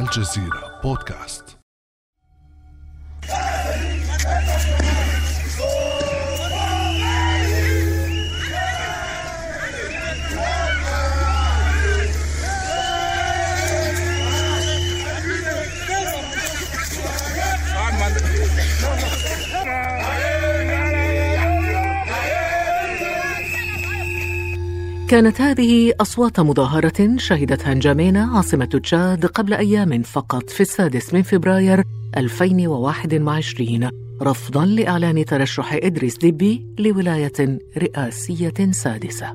الجزيرة بودكاست. كانت هذه أصوات مظاهرة شهدتها نجامينا عاصمة تشاد قبل أيام فقط في السادس من فبراير 2021 رفضا لإعلان ترشح إدريس ديبي لولاية رئاسية سادسة.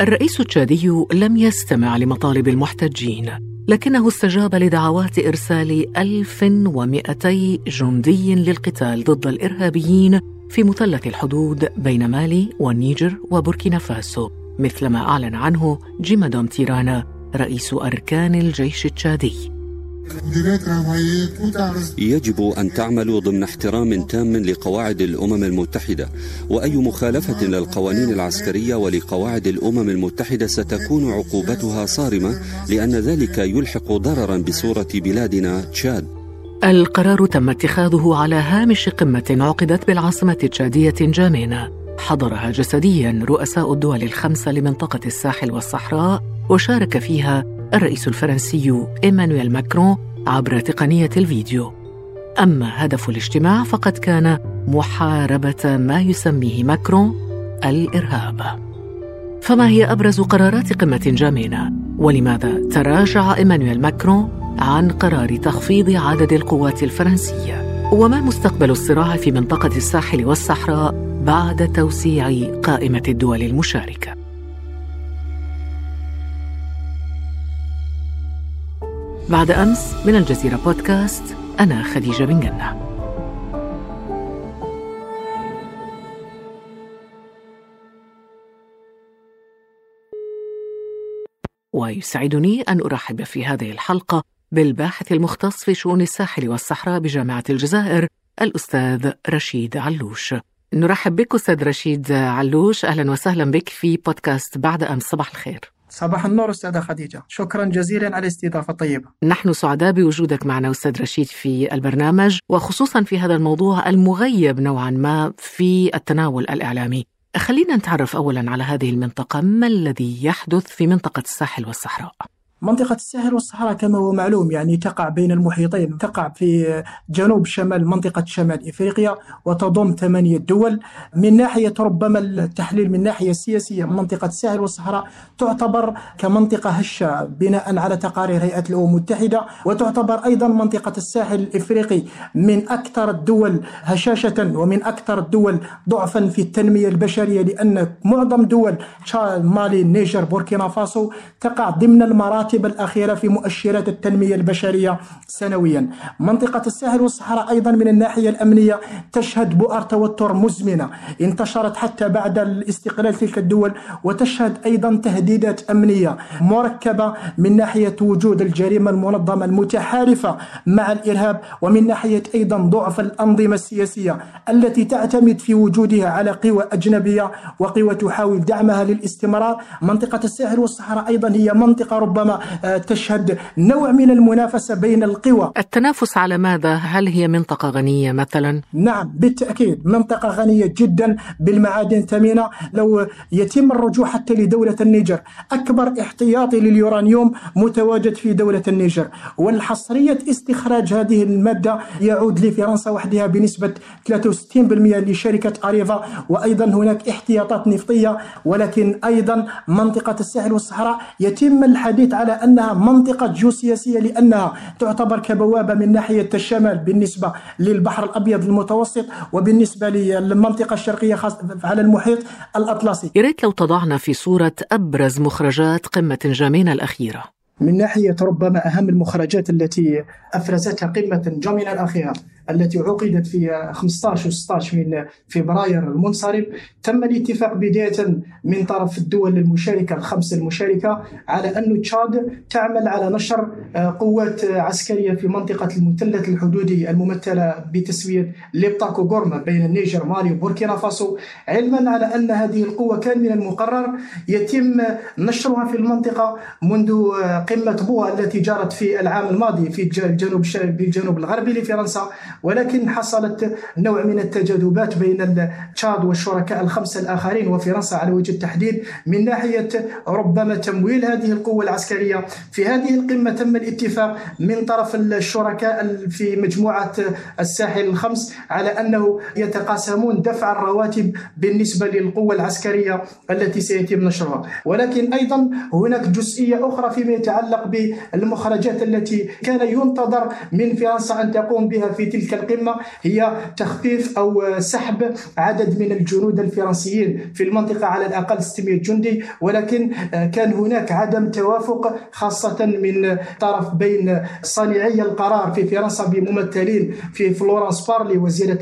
الرئيس التشادي لم يستمع لمطالب المحتجين لكنه استجاب لدعوات إرسال 1200 جندي للقتال ضد الإرهابيين في مثلث الحدود بين مالي والنيجر وبوركينا فاسو مثلما أعلن عنه جيمادوم تيرانا رئيس أركان الجيش التشادي. يجب أن تعملوا ضمن احترام تام لقواعد الأمم المتحدة وأي مخالفة للقوانين العسكرية ولقواعد الأمم المتحدة ستكون عقوبتها صارمة لأن ذلك يلحق ضررا بصورة بلادنا تشاد. القرار تم اتخاذه على هامش قمة عقدت بالعاصمة التشادية جامينا. حضرها جسديا رؤساء الدول الخمسة لمنطقة الساحل والصحراء وشارك فيها الرئيس الفرنسي إيمانويل ماكرون عبر تقنية الفيديو أما هدف الاجتماع فقد كان محاربة ما يسميه ماكرون الإرهاب فما هي أبرز قرارات قمة جامينا؟ ولماذا تراجع إيمانويل ماكرون عن قرار تخفيض عدد القوات الفرنسية؟ وما مستقبل الصراع في منطقة الساحل والصحراء بعد توسيع قائمة الدول المشاركة. بعد أمس من الجزيرة بودكاست أنا خديجة بن جنة. ويسعدني أن أرحب في هذه الحلقة بالباحث المختص في شؤون الساحل والصحراء بجامعة الجزائر الأستاذ رشيد علوش. نرحب بك أستاذ رشيد علوش. أهلا وسهلا بك في بودكاست بعد أمس. صباح الخير. صباح النور أستاذة خديجة. شكرا جزيلا على الاستضافة الطيبة. نحن سعداء بوجودك معنا أستاذ رشيد في البرنامج وخصوصا في هذا الموضوع المغيب نوعا ما في التناول الإعلامي. خلينا نتعرف أولا على هذه المنطقة. ما الذي يحدث في منطقة الساحل والصحراء؟ منطقة الساحل والصحراء كما هو معلوم يعني تقع بين المحيطين تقع في جنوب شمال منطقة شمال إفريقيا وتضم ثمانية دول. من ناحية ربما التحليل من ناحية سياسية منطقة الساحل والصحراء تعتبر كمنطقة هشة بناء على تقارير هيئة الأمم المتحدة وتعتبر أيضا منطقة الساحل الإفريقي من أكثر الدول هشاشة ومن أكثر الدول ضعفا في التنمية البشرية لأن معظم دول مالي النيجر بوركينا فاسو تقع ضمن المراتب المراتب الأخيرة في مؤشرات التنمية البشرية سنويا. منطقة الساحل والصحراء أيضا من الناحية الأمنية تشهد بؤر توتر مزمنة. انتشرت حتى بعد الاستقلال تلك الدول وتشهد أيضا تهديدات أمنية مركبة من ناحية وجود الجريمة المنظمة المتحالفة مع الإرهاب ومن ناحية أيضا ضعف الأنظمة السياسية التي تعتمد في وجودها على قوى أجنبية وقوى تحاول دعمها للاستمرار. منطقة الساحل والصحراء أيضا هي منطقة ربما تشهد نوع من المنافسة بين القوى. التنافس على ماذا؟ هل هي منطقة غنية مثلا؟ نعم بالتأكيد. منطقة غنية جدا بالمعادن الثمينة لو يتم الرجوع حتى لدولة النيجر أكبر احتياطي لليورانيوم متواجد في دولة النيجر. والحصرية استخراج هذه المادة يعود لفرنسا وحدها بنسبة 63% لشركة أريفا. وأيضا هناك احتياطات نفطية. ولكن أيضا منطقة الساحل والصحراء يتم الحديث على أنها منطقة جيوسياسية لأنها تعتبر كبوابة من ناحية الشمال بالنسبة للبحر الأبيض المتوسط وبالنسبة للمنطقة الشرقية على المحيط الأطلسي. يا ريت لو تضعنا في صورة أبرز مخرجات قمة جامينا الأخيرة. من ناحية ربما أهم المخرجات التي أفرزتها قمة نجامينا الأخيرة. التي عقدت في 15 و 16 من فبراير المنصرم تم الاتفاق بداية من طرف الدول المشاركة الخمس المشاركة على أن تشاد تعمل على نشر قوات عسكرية في منطقة المثلث الحدودي الممثلة بتسوية ليبتاكو غورما بين النيجر مالي وبوركينا فاسو علما على أن هذه القوة كان من المقرر يتم نشرها في المنطقة منذ قمة بوها التي جرت في العام الماضي في الجنوب بالجنوب الغربي لفرنسا. ولكن حصلت نوع من التجاذبات بين تشاد والشركاء الخمسة الآخرين وفرنسا على وجه التحديد من ناحية ربما تمويل هذه القوة العسكرية. في هذه القمة تم الاتفاق من طرف الشركاء في مجموعة الساحل الخمس على أنه يتقاسمون دفع الرواتب بالنسبة للقوة العسكرية التي سيتم نشرها. ولكن أيضا هناك جزئية أخرى فيما يتعلق بالمخرجات التي كان ينتظر من فرنسا أن تقوم بها في تلك القمة هي تخفيف أو سحب عدد من الجنود الفرنسيين في المنطقة على الأقل 600 جندي ولكن كان هناك عدم توافق خاصة من طرف بين صانعي القرار في فرنسا بممثلين في فلورانس بارلي وزيرة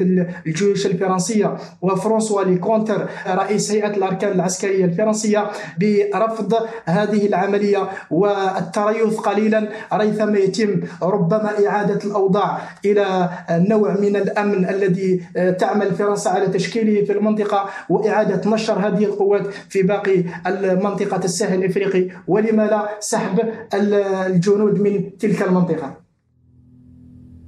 الجيوش الفرنسية وفرانسوا ليكونتر رئيس هيئة الأركان العسكرية الفرنسية برفض هذه العملية والتريث قليلا ريثما يتم ربما إعادة الأوضاع إلى نوع من الأمن الذي تعمل فرنسا على تشكيله في المنطقة وإعادة نشر هذه القوات في باقي منطقة الساحل الإفريقي. ولما لا سحب الجنود من تلك المنطقة.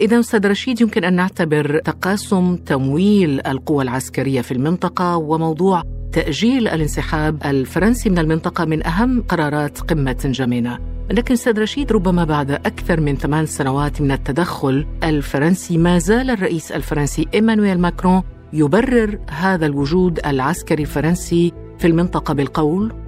إذا أستاذ رشيد يمكن أن نعتبر تقاسم تمويل القوى العسكرية في المنطقة وموضوع تأجيل الانسحاب الفرنسي من المنطقة من أهم قرارات قمة جمينة لكن أستاذ رشيد ربما بعد أكثر من ثمان سنوات من التدخل الفرنسي ما زال الرئيس الفرنسي إيمانويل ماكرون يبرر هذا الوجود العسكري الفرنسي في المنطقة بالقول.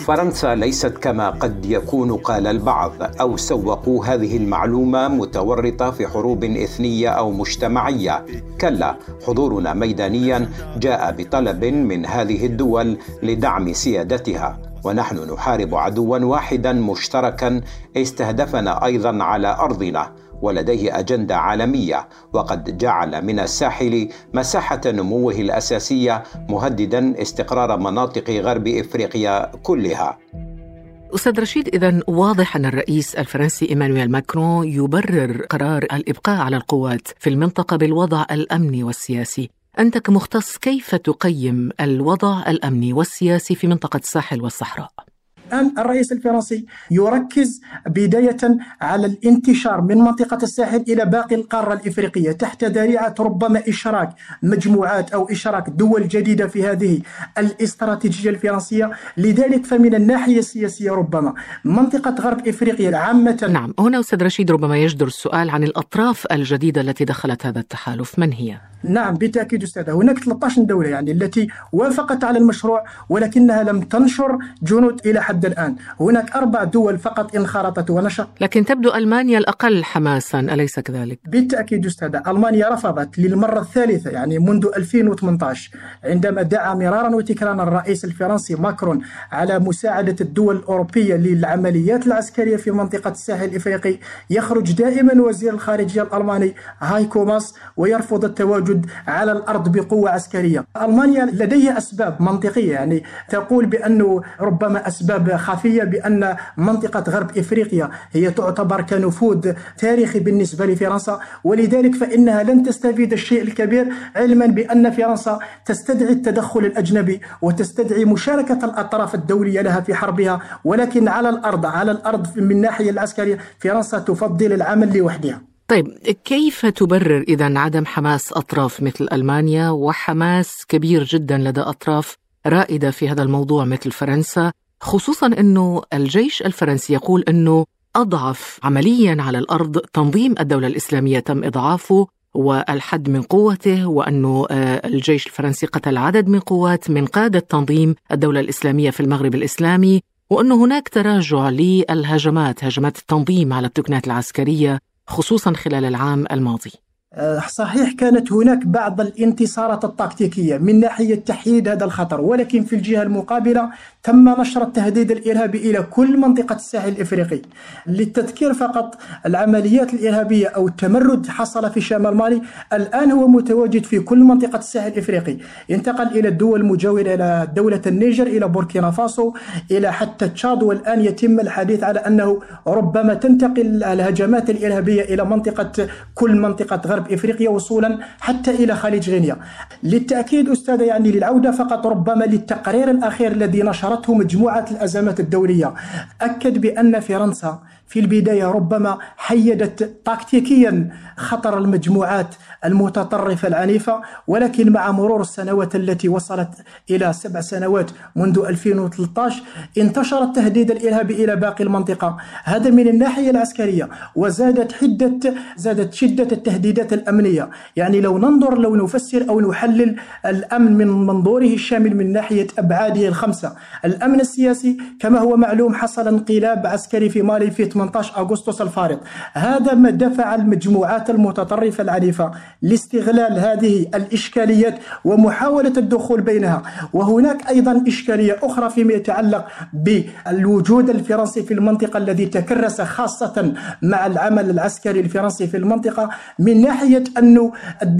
فرنسا ليست كما قد يكون قال البعض أو سوقوا هذه المعلومة متورطة في حروب إثنية أو مجتمعية. كلا حضورنا ميدانيا جاء بطلب من هذه الدول لدعم سيادتها. ونحن نحارب عدوا واحدا مشتركا استهدفنا أيضا على أرضنا. ولديه أجندة عالمية وقد جعل من الساحل مساحة نموه الأساسية مهددا استقرار مناطق غرب إفريقيا كلها أستاذ رشيد إذا واضح أن الرئيس الفرنسي إيمانويل ماكرون يبرر قرار الإبقاء على القوات في المنطقة بالوضع الأمني والسياسي أنت كمختص كيف تقيم الوضع الأمني والسياسي في منطقة الساحل والصحراء؟ الآن الرئيس الفرنسي يركز بداية على الانتشار من منطقة الساحل إلى باقي القارة الإفريقية تحت ذريعة ربما إشراك مجموعات أو إشراك دول جديدة في هذه الاستراتيجية الفرنسية. لذلك فمن الناحية السياسية ربما منطقة غرب إفريقيا عامة. نعم هنا أستاذ رشيد ربما يجدر السؤال عن الأطراف الجديدة التي دخلت هذا التحالف. من هي؟ نعم بالتأكيد أستاذ هناك 13 دولة يعني التي وافقت على المشروع ولكنها لم تنشر جنود إلى حد الآن. هناك أربع دول فقط انخرطت ونشر لكن تبدو ألمانيا الأقل حماسا أليس كذلك؟ بالتأكيد أستاذ ألمانيا رفضت للمرة الثالثة يعني منذ 2018 عندما دعا مرارا وتكرارا الرئيس الفرنسي ماكرون على مساعدة الدول الأوروبية للعمليات العسكرية في منطقة الساحل الإفريقي. يخرج دائما وزير الخارجية الألماني هايكو ماس ويرفض التواجد على الأرض بقوة عسكرية. ألمانيا لديها أسباب منطقية يعني تقول بأنه ربما أسباب خفية بأن منطقة غرب إفريقيا هي تعتبر كنفوذ تاريخي بالنسبة لفرنسا ولذلك فإنها لن تستفيد الشيء الكبير علما بأن فرنسا تستدعي التدخل الأجنبي وتستدعي مشاركة الأطراف الدولية لها في حربها ولكن على الأرض على الأرض من الناحية العسكرية فرنسا تفضل العمل لوحدها. طيب كيف تبرر اذا عدم حماس أطراف مثل ألمانيا؟ وحماس كبير جدا لدى أطراف رائدة في هذا الموضوع مثل فرنسا. خصوصا إنه الجيش الفرنسي يقول إنه أضعف عمليا على الأرض تنظيم الدولة الإسلامية تم إضعافه والحد من قوته وإنه الجيش الفرنسي قتل عدد من قوات من قادة تنظيم الدولة الإسلامية في المغرب الإسلامي وإنه هناك تراجع للهجمات هجمات التنظيم على التكنات العسكرية خصوصا خلال العام الماضي. آه، صحيح كانت هناك بعض الانتصارات التكتيكية من ناحية تحييد هذا الخطر ولكن في الجهة المقابلة تم نشر التهديد الإرهابي إلى كل منطقة الساحل الإفريقي. للتذكير فقط العمليات الإرهابية أو التمرد حصل في شمال مالي الآن هو متواجد في كل منطقة الساحل الإفريقي. انتقل إلى الدول المجاورة إلى دولة النيجر إلى بوركينا فاسو إلى حتى تشاد والآن يتم الحديث على أنه ربما تنتقل الهجمات الإرهابية إلى منطقة كل منطقة غرب إفريقيا وصولا حتى إلى خليج غينيا. للتأكيد أستاذ يعني للعودة فقط ربما للتقرير الأخير الذي نشرته مجموعة الأزمات الدولية. أكد بأن فرنسا في البداية ربما حيدت تكتيكيا خطر المجموعات المتطرفة العنيفة ولكن مع مرور السنوات التي وصلت إلى سبع سنوات منذ 2013 انتشر التهديد الإرهابي إلى باقي المنطقة. هذا من الناحية العسكرية وزادت حدة زادت شدة التهديدات الأمنية. يعني لو ننظر لو نفسر أو نحلل الأمن من منظوره الشامل من ناحية أبعاده الخمسة الأمن السياسي كما هو معلوم حصل انقلاب عسكري في مالي في 18 أغسطس الفارط هذا ما دفع المجموعات المتطرفة العنيفة لاستغلال هذه الإشكاليات ومحاولة الدخول بينها. وهناك أيضا إشكالية أخرى فيما يتعلق بالوجود الفرنسي في المنطقة الذي تكرس خاصة مع العمل العسكري الفرنسي في المنطقة من ناحية أن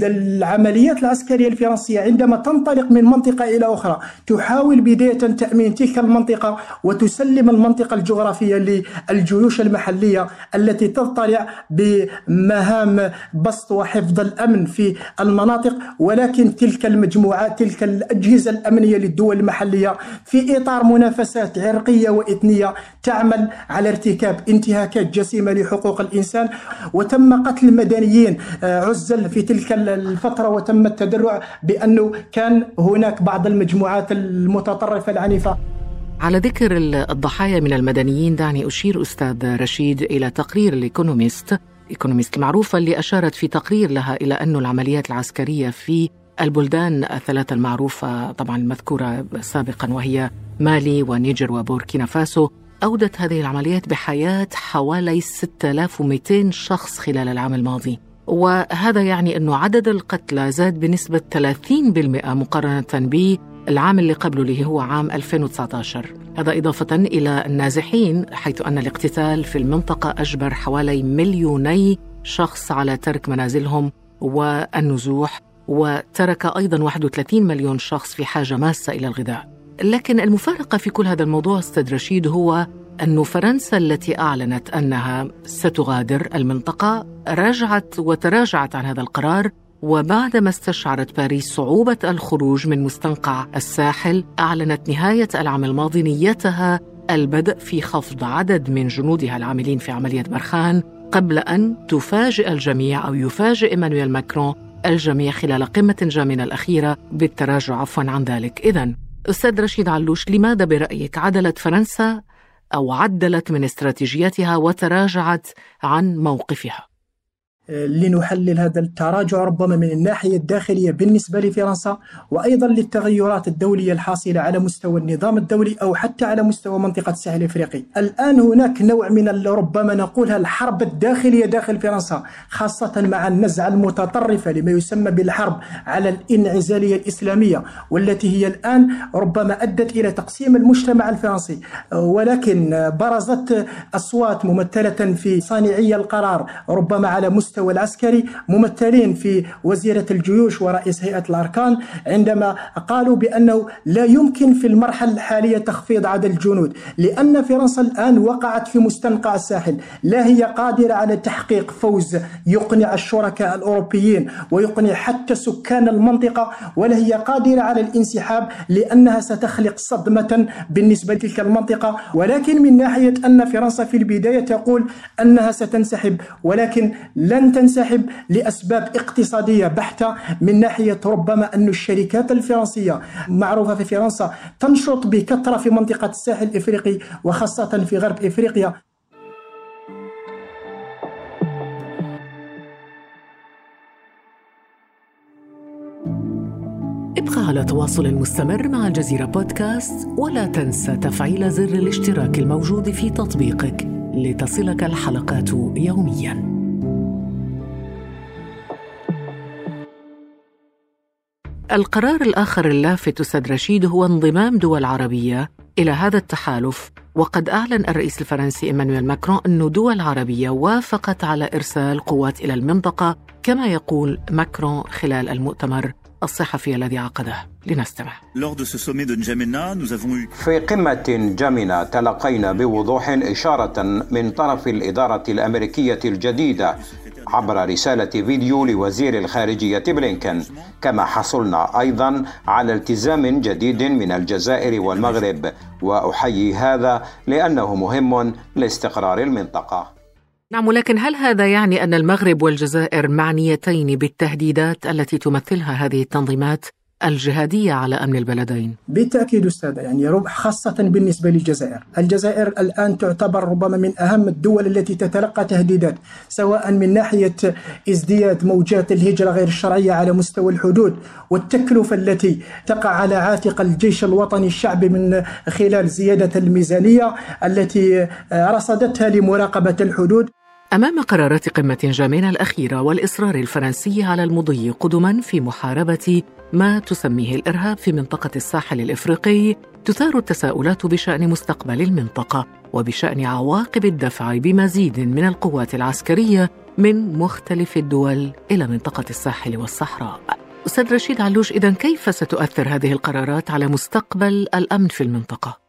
العمليات العسكرية الفرنسية عندما تنطلق من منطقة إلى أخرى تحاول بداية تأمين تلك المنطقة وتسلم المنطقة الجغرافية للجيوش المحلية التي تطلع بمهام بسط وحفظ الأمن في المناطق ولكن تلك المجموعات تلك الأجهزة الأمنية للدول المحلية في إطار منافسات عرقية وإثنية تعمل على ارتكاب انتهاكات جسيمة لحقوق الإنسان. وتم قتل مدنيين آه، عزل في تلك الفترة وتم التدرع بأنه كان هناك بعض المجموعات المتطرفة العنيفة. على ذكر الضحايا من المدنيين دعني أشير أستاذ رشيد إلى تقرير الإيكونوميست إيكونوميست المعروفة اللي أشارت في تقرير لها إلى أن العمليات العسكرية في البلدان الثلاثة المعروفة طبعا المذكورة سابقا وهي مالي ونيجر وبوركينا فاسو أودت هذه العمليات بحياة حوالي 6200 شخص خلال العام الماضي. وهذا يعني أنه عدد القتلى زاد بنسبة 30% مقارنة بالعام اللي قبله اللي هو عام 2019 هذا إضافة إلى النازحين حيث أن الاقتتال في المنطقة أجبر حوالي مليوني شخص على ترك منازلهم والنزوح وترك أيضا 31 مليون شخص في حاجة ماسة إلى الغذاء. لكن المفارقة في كل هذا الموضوع أستاذ رشيد هو أن فرنسا التي أعلنت أنها ستغادر المنطقة رجعت وتراجعت عن هذا القرار وبعدما استشعرت باريس صعوبة الخروج من مستنقع الساحل أعلنت نهاية العام الماضي نيتها البدء في خفض عدد من جنودها العاملين في عملية برخان قبل أن تفاجئ الجميع أو يفاجئ إيمانويل ماكرون الجميع خلال قمة جامنة الأخيرة بالتراجع عفوا عن ذلك. إذا أستاذ رشيد علوش لماذا برأيك عدلت فرنسا أو عدلت من استراتيجيتها وتراجعت عن موقفها؟ لنحلل هذا التراجع ربما من الناحية الداخلية بالنسبة لفرنسا وأيضا للتغيرات الدولية الحاصلة على مستوى النظام الدولي أو حتى على مستوى منطقة الساحل الإفريقي. الآن هناك نوع من ربما نقولها الحرب الداخلية داخل فرنسا خاصة مع النزعة المتطرفة لما يسمى بالحرب على الانعزالية الإسلامية والتي هي الآن ربما أدت إلى تقسيم المجتمع الفرنسي. ولكن برزت أصوات ممثلة في صانعي القرار ربما على مستوى المستوى العسكري ممثلين في وزيرة الجيوش ورئيس هيئة الأركان عندما قالوا بأنه لا يمكن في المرحلة الحالية تخفيض عدد الجنود لأن فرنسا الآن وقعت في مستنقع الساحل. لا هي قادرة على تحقيق فوز يقنع الشركاء الأوروبيين ويقنع حتى سكان المنطقة ولا هي قادرة على الانسحاب لأنها ستخلق صدمة بالنسبة لتلك المنطقة. ولكن من ناحية أن فرنسا في البداية تقول أنها ستنسحب ولكن لن تنسحب لأسباب اقتصادية بحتة من ناحية ربما أن الشركات الفرنسية معروفة في فرنسا تنشط بكثرة في منطقة الساحل الإفريقي وخاصة في غرب إفريقيا. ابقى على تواصل مستمر مع الجزيرة بودكاست ولا تنسى تفعيل زر الاشتراك الموجود في تطبيقك لتصلك الحلقات يومياً. القرار الآخر اللافت أستاذ رشيد هو انضمام دول عربية إلى هذا التحالف وقد أعلن الرئيس الفرنسي إيمانويل ماكرون أن دول عربية وافقت على إرسال قوات إلى المنطقة كما يقول ماكرون خلال المؤتمر الصحفي الذي عقده. لنستمع. في قمة جامينا تلقينا بوضوح إشارة من طرف الإدارة الأمريكية الجديدة عبر رسالة فيديو لوزير الخارجية بلينكن. كما حصلنا أيضا على التزام جديد من الجزائر والمغرب وأحيي هذا لأنه مهم لاستقرار المنطقة. نعم ولكن هل هذا يعني أن المغرب والجزائر معنيتين بالتهديدات التي تمثلها هذه التنظيمات؟ الجهادية على أمن البلدين؟ بالتأكيد أستاذ يعني خاصة بالنسبة للجزائر الجزائر الآن تعتبر ربما من أهم الدول التي تتلقى تهديدات سواء من ناحية ازدياد موجات الهجرة غير الشرعية على مستوى الحدود والتكلفة التي تقع على عاتق الجيش الوطني الشعبي من خلال زيادة الميزانية التي رصدتها لمراقبة الحدود أمام قرارات قمة جامينا الأخيرة والإصرار الفرنسي على المضي قدما في محاربة ما تسميه الإرهاب في منطقة الساحل الإفريقي تثار التساؤلات بشأن مستقبل المنطقة وبشأن عواقب الدفع بمزيد من القوات العسكرية من مختلف الدول إلى منطقة الساحل والصحراء. أستاذ رشيد علوش إذا كيف ستؤثر هذه القرارات على مستقبل الأمن في المنطقة؟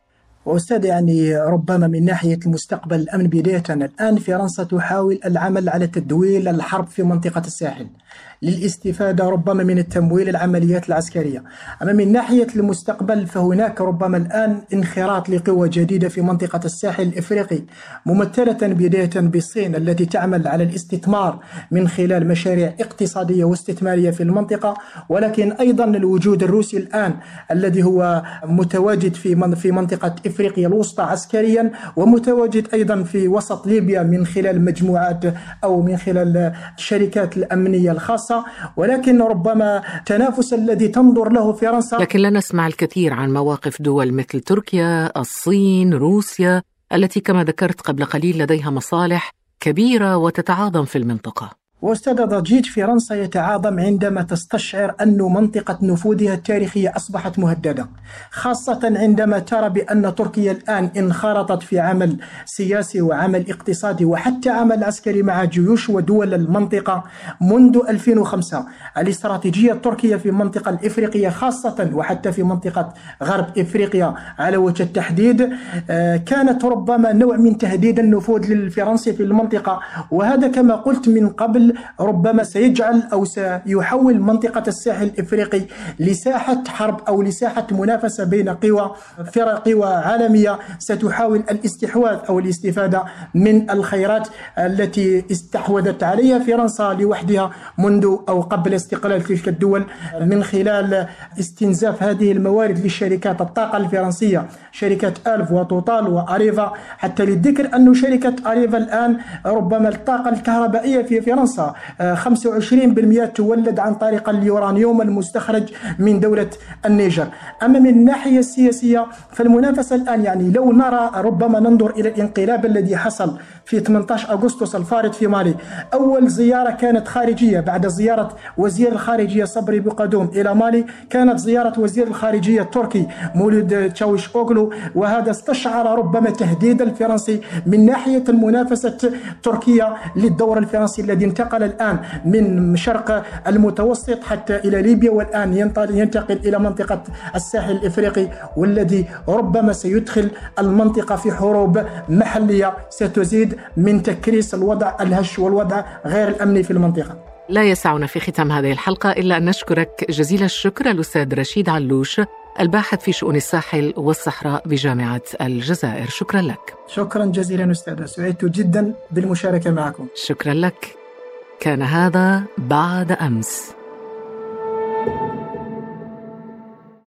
وأستاذ يعني ربما من ناحية المستقبل الأمن بداية الآن فرنسا تحاول العمل على تدويل الحرب في منطقة الساحل للاستفادة ربما من التمويل العمليات العسكرية. أما من ناحية المستقبل فهناك ربما الآن انخراط لقوى جديدة في منطقة الساحل الإفريقي ممثلة بداية بالصين التي تعمل على الاستثمار من خلال مشاريع اقتصادية واستثمارية في المنطقة. ولكن أيضا الوجود الروسي الآن الذي هو متواجد في في منطقة إفريقيا الوسطى عسكريا ومتواجد أيضا في وسط ليبيا من خلال مجموعات أو من خلال الشركات الأمنية الخاصة ولكن ربما التنافس الذي تنظر له فرنسا لكن لا نسمع الكثير عن مواقف دول مثل تركيا، الصين، روسيا التي كما ذكرت قبل قليل لديها مصالح كبيرة وتتعاظم في المنطقة. واستاذ ضجيج فرنسا يتعاظم عندما تستشعر أن منطقة نفوذها التاريخية أصبحت مهددة خاصة عندما ترى بأن تركيا الآن انخرطت في عمل سياسي وعمل اقتصادي وحتى عمل عسكري مع جيوش ودول المنطقة منذ 2005 الاستراتيجية التركية في المنطقة الإفريقية خاصة وحتى في منطقة غرب إفريقيا على وجه التحديد آه، كانت ربما نوع من تهديد النفوذ للفرنسي في المنطقة. وهذا كما قلت من قبل ربما سيجعل أو سيحول منطقة الساحل الإفريقي لساحة حرب أو لساحة منافسة بين قوى فرق قوى عالمية. ستحاول الاستحواذ أو الاستفادة من الخيرات التي استحوذت عليها فرنسا لوحدها منذ أو قبل استقلال تلك الدول من خلال استنزاف هذه الموارد للشركات الطاقة الفرنسية شركة ألف وتوتال وأريفا. حتى للذكر أن شركة أريفا الآن ربما الطاقة الكهربائية في فرنسا 25% آه، تولد عن طريق اليورانيوم المستخرج من دولة النيجر. أما من الناحية السياسية فالمنافسة الآن يعني لو نرى ربما ننظر إلى الانقلاب الذي حصل في 18 أغسطس الفارط في مالي. أول زيارة كانت خارجية بعد زيارة وزير الخارجية صبري بقدوم إلى مالي. كانت زيارة وزير الخارجية التركي مولود تشاوش أوغلو وهذا استشعر ربما تهديد الفرنسي من ناحية المنافسة تركيا للدور الفرنسي الذي انتقل الآن من شرق المتوسط حتى إلى ليبيا والآن ينتقل إلى منطقة الساحل الإفريقي والذي ربما سيدخل المنطقة في حروب محلية. ستزيد من تكريس الوضع الهش والوضع غير الأمني في المنطقة. لا يسعنا في ختام هذه الحلقة إلا أن نشكرك جزيل الشكر الأستاذ رشيد علوش الباحث في شؤون الساحل والصحراء بجامعة الجزائر. شكرا لك. شكرا جزيلا أستاذة سعدت جدا بالمشاركة معكم. شكرا لك. كان هذا بعد أمس.